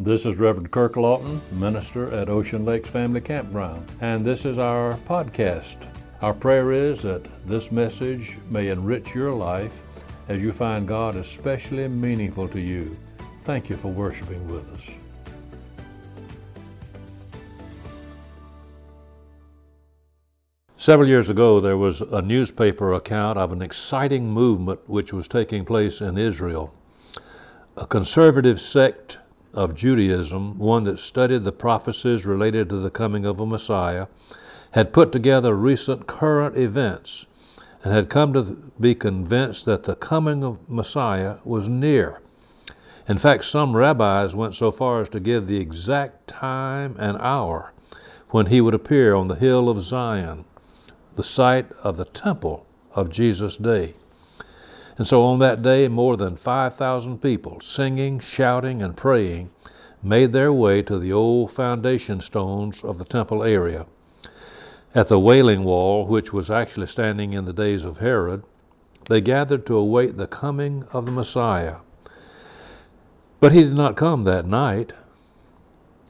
This is Reverend Kirk Lawton, minister at Ocean Lakes Family Campground, and this is our podcast. Our prayer is that this message may enrich your life as you find God especially meaningful to you. Thank you for worshiping with us. Several years ago, there was a newspaper account of an exciting movement which was taking place in Israel. A conservative sect of Judaism, one that studied the prophecies related to the coming of a Messiah, had put together recent current events and had come to be convinced that the coming of Messiah was near. In fact, some rabbis went so far as to give the exact time and hour when he would appear on the hill of Zion, the site of the temple of Jesus' day. And so on that day, more than 5,000 people, singing, shouting, and praying, made their way to the old foundation stones of the temple area. At the Wailing Wall, which was actually standing in the days of Herod, they gathered to await the coming of the Messiah. But he did not come that night.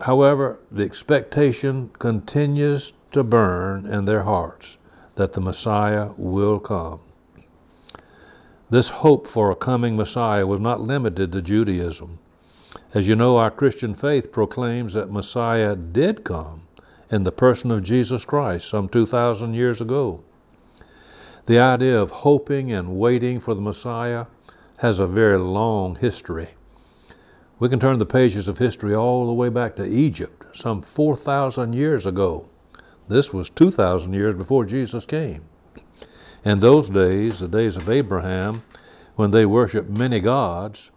However, the expectation continues to burn in their hearts that the Messiah will come. This hope for a coming Messiah was not limited to Judaism. As you know, our Christian faith proclaims that Messiah did come in the person of Jesus Christ some 2,000 years ago. The idea of hoping and waiting for the Messiah has a very long history. We can turn the pages of history all the way back to Egypt, some 4,000 years ago. This was 2,000 years before Jesus came. In those days, the days of Abraham, when they worshiped many gods,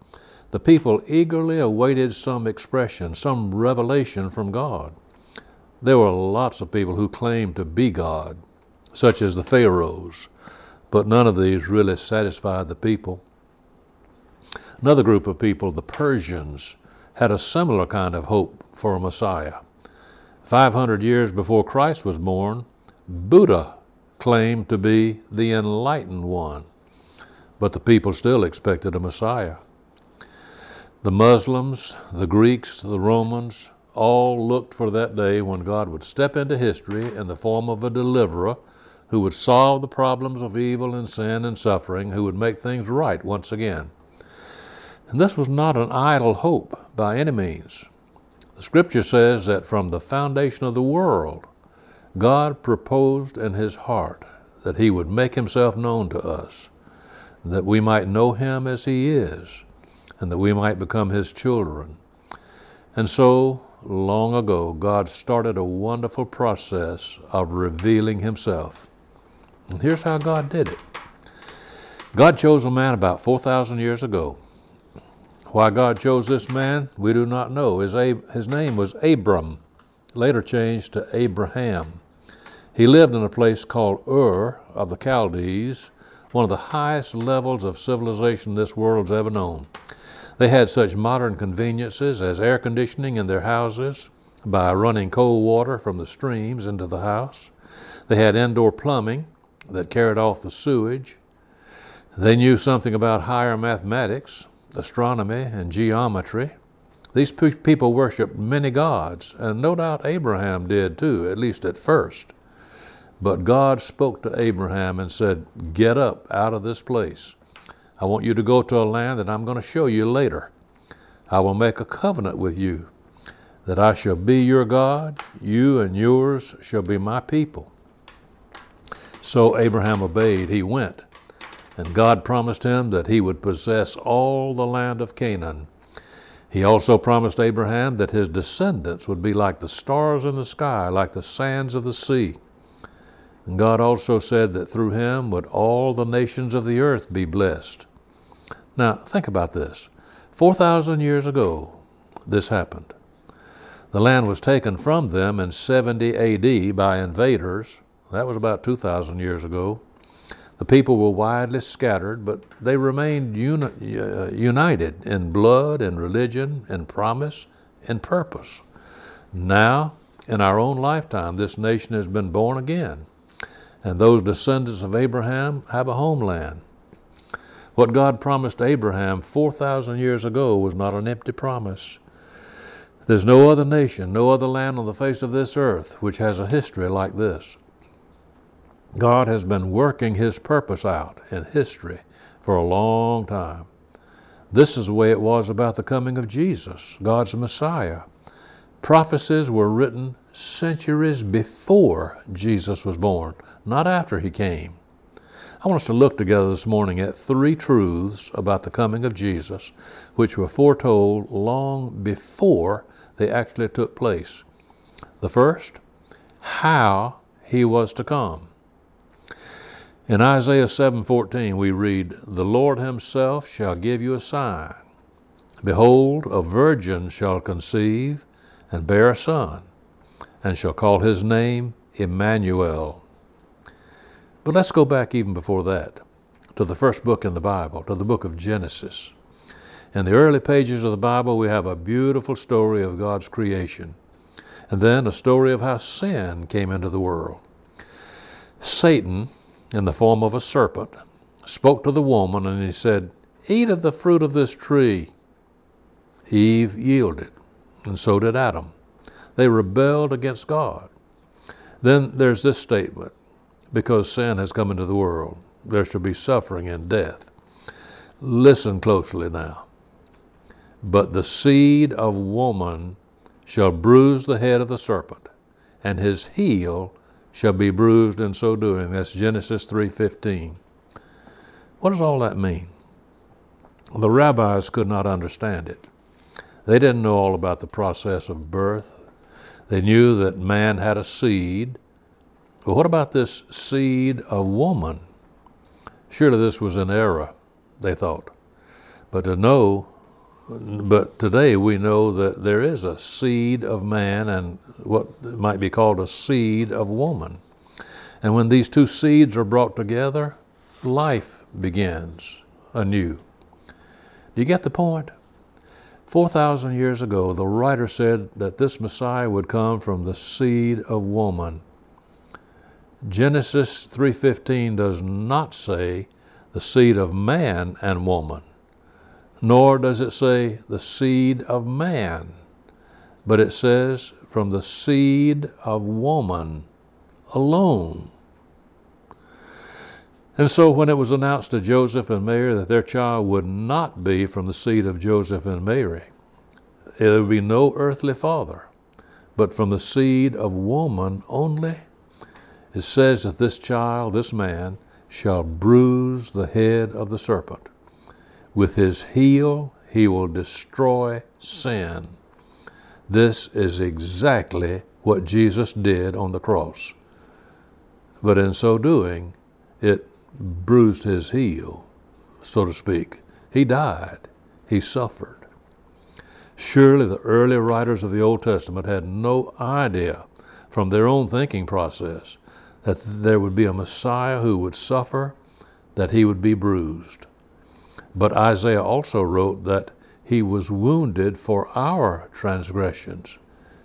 the people eagerly awaited some expression, some revelation from God. There were lots of people who claimed to be God, such as the Pharaohs, but none of these really satisfied the people. Another group of people, the Persians, had a similar kind of hope for a Messiah. 500 years before Christ was born, Buddha claimed to be the enlightened one, but the people still expected a Messiah. The Muslims, the Greeks, the Romans all looked for that day when God would step into history in the form of a deliverer who would solve the problems of evil and sin and suffering, who would make things right once again. And this was not an idle hope by any means. The scripture says that from the foundation of the world, God proposed in his heart that he would make himself known to us, that we might know him as he is, and that we might become his children. And so, long ago, God started a wonderful process of revealing himself. And here's how God did it God chose a man about 4,000 years ago. Why God chose this man, we do not know. His, his name was Abram, later changed to Abraham. He lived in a place called Ur of the Chaldees, one of the highest levels of civilization this world's ever known. They had such modern conveniences as air conditioning in their houses by running cold water from the streams into the house. They had indoor plumbing that carried off the sewage. They knew something about higher mathematics, astronomy, and geometry. These people worshiped many gods, and no doubt Abraham did too, at least at first. But God spoke to Abraham and said, Get up out of this place. I want you to go to a land that I'm going to show you later. I will make a covenant with you that I shall be your God, you and yours shall be my people. So Abraham obeyed. He went. And God promised him that he would possess all the land of Canaan. He also promised Abraham that his descendants would be like the stars in the sky, like the sands of the sea. And God also said that through him would all the nations of the earth be blessed. Now, think about this. 4,000 years ago, this happened. The land was taken from them in 70 AD by invaders. That was about 2,000 years ago. The people were widely scattered, but they remained uni- uh, united in blood and religion and promise and purpose. Now, in our own lifetime, this nation has been born again and those descendants of Abraham have a homeland. What God promised Abraham 4,000 years ago was not an empty promise. There's no other nation, no other land on the face of this earth which has a history like this. God has been working His purpose out in history for a long time. This is the way it was about the coming of Jesus, God's Messiah. Prophecies were written centuries before Jesus was born, not after he came. I want us to look together this morning at three truths about the coming of Jesus, which were foretold long before they actually took place. The first, how he was to come. In Isaiah 7:14 we read, "The Lord himself shall give you a sign. Behold, a virgin shall conceive and bear a son, and shall call his name Emmanuel." But let's go back even before that to the first book in the Bible, to the book of Genesis. In the early pages of the Bible, we have a beautiful story of God's creation, and then a story of how sin came into the world. Satan in the form of a serpent, spoke to the woman, and he said, Eat of the fruit of this tree. Eve yielded, and so did Adam. They rebelled against God. Then there's this statement because sin has come into the world, there shall be suffering and death. Listen closely now. But the seed of woman shall bruise the head of the serpent, and his heel shall be bruised in so doing. That's Genesis 3:15. What does all that mean? The rabbis could not understand it. They didn't know all about the process of birth. They knew that man had a seed. But what about this seed of woman? Surely this was an error, they thought. But to know but today we know that there is a seed of man and what might be called a seed of woman. And when these two seeds are brought together, life begins anew. Do you get the point? 4,000 years ago, the writer said that this Messiah would come from the seed of woman. Genesis 3:15 does not say the seed of man and woman nor does it say the seed of man, but it says from the seed of woman alone. And so, when it was announced to Joseph and Mary that their child would not be from the seed of Joseph and Mary, there would be no earthly father, but from the seed of woman only, it says that this child, this man, shall bruise the head of the serpent. With his heel, he will destroy sin. This is exactly what Jesus did on the cross. But in so doing, it bruised his heel, so to speak. He died. He suffered. Surely the early writers of the Old Testament had no idea from their own thinking process that there would be a Messiah who would suffer, that he would be bruised. But Isaiah also wrote that he was wounded for our transgressions,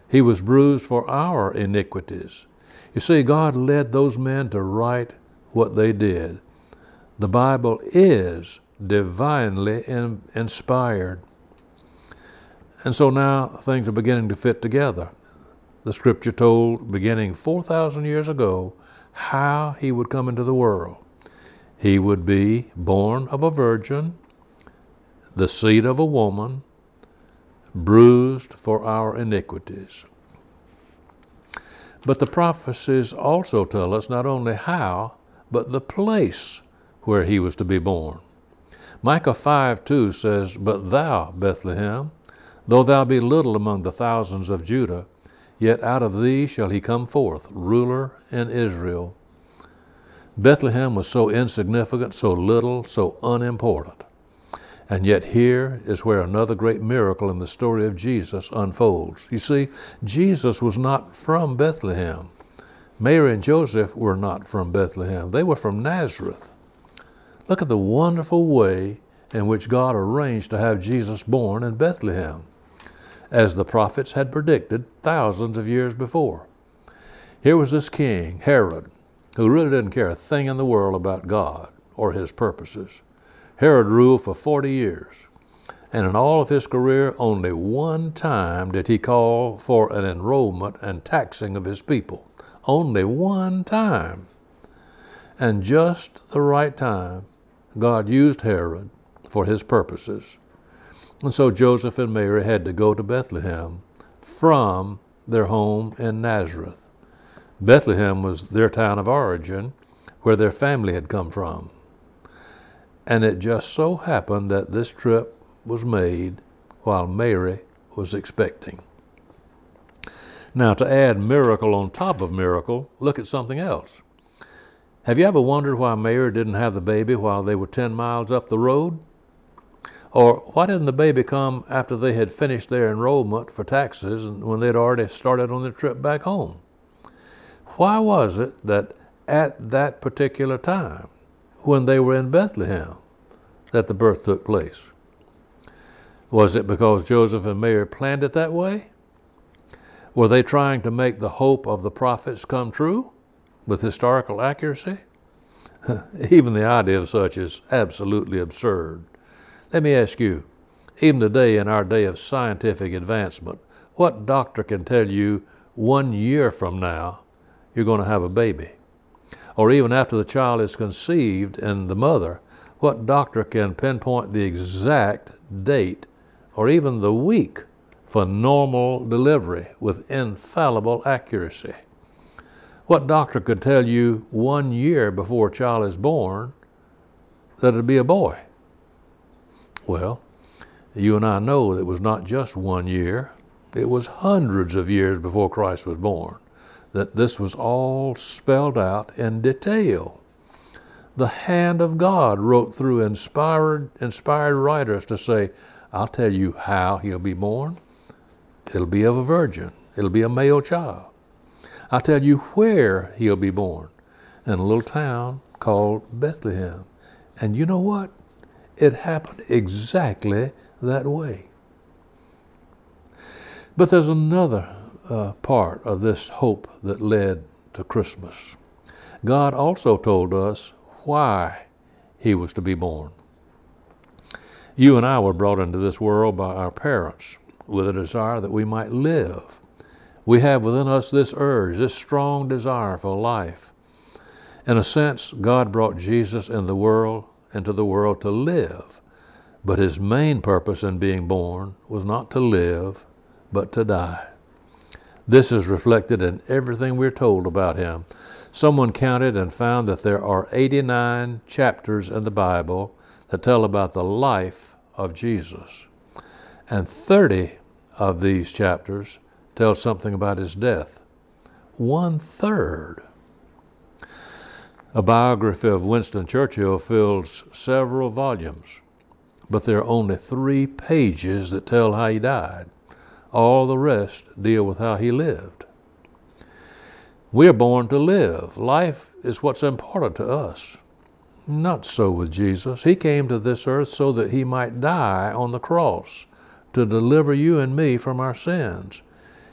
he was bruised for our iniquities. You see, God led those men to write what they did. The Bible is divinely in, inspired. And so now things are beginning to fit together. The scripture told, beginning 4,000 years ago, how he would come into the world. He would be born of a virgin, the seed of a woman, bruised for our iniquities. But the prophecies also tell us not only how, but the place where he was to be born. Micah 5 2 says, But thou, Bethlehem, though thou be little among the thousands of Judah, yet out of thee shall he come forth, ruler in Israel. Bethlehem was so insignificant, so little, so unimportant. And yet, here is where another great miracle in the story of Jesus unfolds. You see, Jesus was not from Bethlehem. Mary and Joseph were not from Bethlehem, they were from Nazareth. Look at the wonderful way in which God arranged to have Jesus born in Bethlehem, as the prophets had predicted thousands of years before. Here was this king, Herod, who really didn't care a thing in the world about God or his purposes. Herod ruled for 40 years. And in all of his career, only one time did he call for an enrollment and taxing of his people. Only one time. And just the right time, God used Herod for his purposes. And so Joseph and Mary had to go to Bethlehem from their home in Nazareth. Bethlehem was their town of origin, where their family had come from. And it just so happened that this trip was made while Mary was expecting. Now, to add miracle on top of miracle, look at something else. Have you ever wondered why Mary didn't have the baby while they were 10 miles up the road? Or why didn't the baby come after they had finished their enrollment for taxes and when they'd already started on their trip back home? Why was it that at that particular time, when they were in Bethlehem, that the birth took place? Was it because Joseph and Mary planned it that way? Were they trying to make the hope of the prophets come true with historical accuracy? Even the idea of such is absolutely absurd. Let me ask you, even today in our day of scientific advancement, what doctor can tell you one year from now you're going to have a baby? Or even after the child is conceived and the mother, what doctor can pinpoint the exact date or even the week for normal delivery with infallible accuracy? What doctor could tell you one year before a child is born that it'll be a boy? Well, you and I know that it was not just one year, it was hundreds of years before Christ was born that this was all spelled out in detail. The hand of God wrote through inspired, inspired writers to say, I'll tell you how he'll be born. It'll be of a virgin, it'll be a male child. I'll tell you where he'll be born in a little town called Bethlehem. And you know what? It happened exactly that way. But there's another uh, part of this hope that led to Christmas. God also told us why he was to be born. You and I were brought into this world by our parents with a desire that we might live. We have within us this urge, this strong desire for life. In a sense, God brought Jesus in the world into the world to live. But his main purpose in being born was not to live, but to die. This is reflected in everything we're told about him. Someone counted and found that there are 89 chapters in the Bible that tell about the life of Jesus. And 30 of these chapters tell something about his death. One third. A biography of Winston Churchill fills several volumes, but there are only three pages that tell how he died. All the rest deal with how he lived. We are born to live. Life is what's important to us. Not so with Jesus. He came to this earth so that he might die on the cross to deliver you and me from our sins.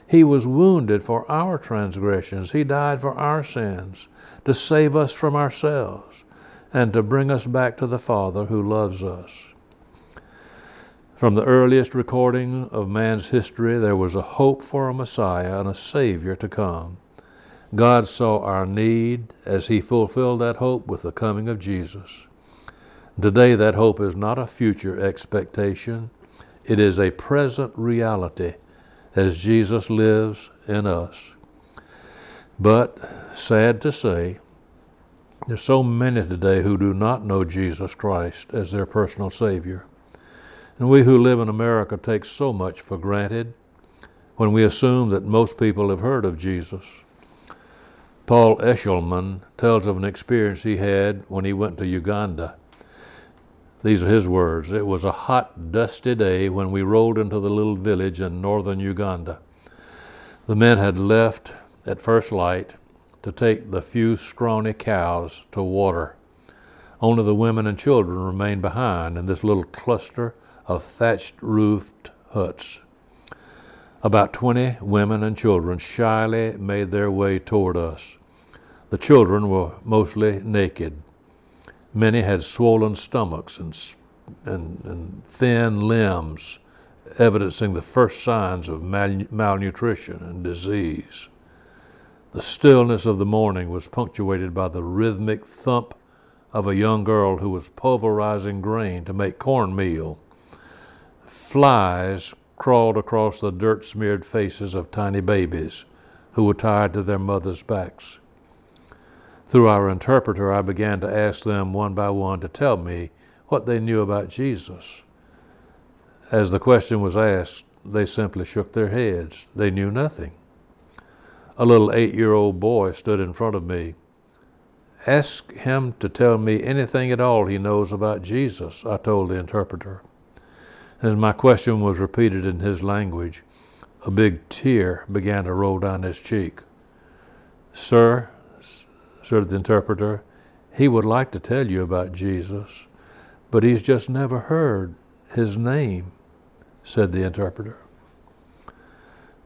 He was wounded for our transgressions. He died for our sins to save us from ourselves and to bring us back to the Father who loves us. From the earliest recording of man's history, there was a hope for a Messiah and a Savior to come. God saw our need as He fulfilled that hope with the coming of Jesus. Today, that hope is not a future expectation, it is a present reality as Jesus lives in us. But, sad to say, there's so many today who do not know Jesus Christ as their personal Savior. And we who live in America take so much for granted when we assume that most people have heard of Jesus. Paul Eshleman tells of an experience he had when he went to Uganda. These are his words. It was a hot, dusty day when we rolled into the little village in northern Uganda. The men had left at first light to take the few scrawny cows to water. Only the women and children remained behind in this little cluster of thatched roofed huts. About 20 women and children shyly made their way toward us. The children were mostly naked. Many had swollen stomachs and and, and thin limbs, evidencing the first signs of mal- malnutrition and disease. The stillness of the morning was punctuated by the rhythmic thump of a young girl who was pulverizing grain to make cornmeal. Flies crawled across the dirt smeared faces of tiny babies who were tied to their mothers' backs. Through our interpreter, I began to ask them one by one to tell me what they knew about Jesus. As the question was asked, they simply shook their heads. They knew nothing. A little eight year old boy stood in front of me. Ask him to tell me anything at all he knows about Jesus, I told the interpreter. As my question was repeated in his language, a big tear began to roll down his cheek. Sir, said the interpreter, he would like to tell you about Jesus, but he's just never heard his name, said the interpreter.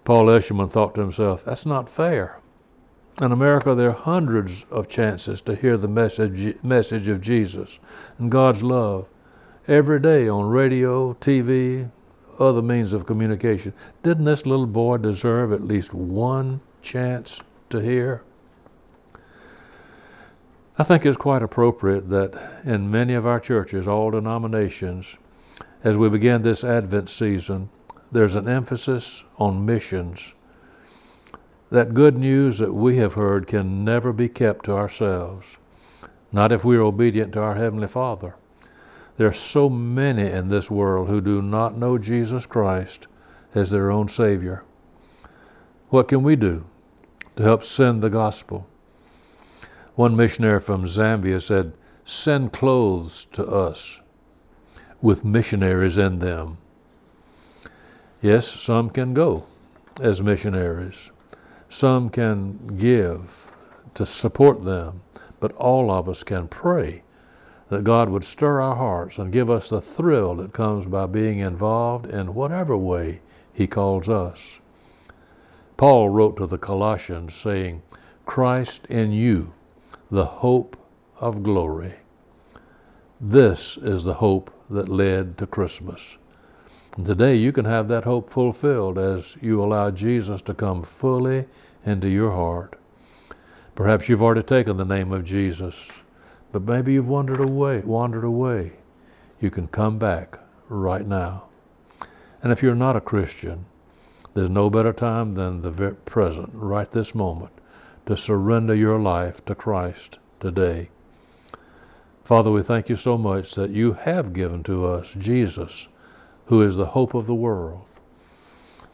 Paul Eshleman thought to himself, that's not fair. In America, there are hundreds of chances to hear the message, message of Jesus and God's love every day on radio, TV, other means of communication. Didn't this little boy deserve at least one chance to hear? I think it's quite appropriate that in many of our churches, all denominations, as we begin this Advent season, there's an emphasis on missions. That good news that we have heard can never be kept to ourselves, not if we're obedient to our Heavenly Father. There are so many in this world who do not know Jesus Christ as their own Savior. What can we do to help send the gospel? One missionary from Zambia said, Send clothes to us with missionaries in them. Yes, some can go as missionaries. Some can give to support them. But all of us can pray that God would stir our hearts and give us the thrill that comes by being involved in whatever way He calls us. Paul wrote to the Colossians saying, Christ in you, the hope of glory. This is the hope that led to Christmas. And today you can have that hope fulfilled as you allow Jesus to come fully into your heart. Perhaps you've already taken the name of Jesus, but maybe you've wandered away, wandered away. You can come back right now. And if you're not a Christian, there's no better time than the present, right this moment, to surrender your life to Christ today. Father, we thank you so much that you have given to us Jesus who is the hope of the world,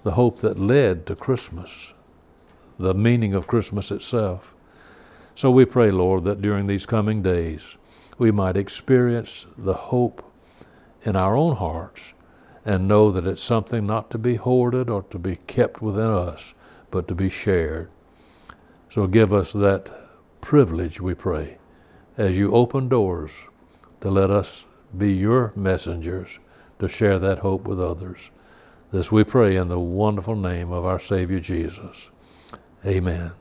the hope that led to Christmas, the meaning of Christmas itself. So we pray, Lord, that during these coming days we might experience the hope in our own hearts and know that it's something not to be hoarded or to be kept within us, but to be shared. So give us that privilege, we pray, as you open doors to let us be your messengers to share that hope with others. This we pray in the wonderful name of our Savior Jesus. Amen.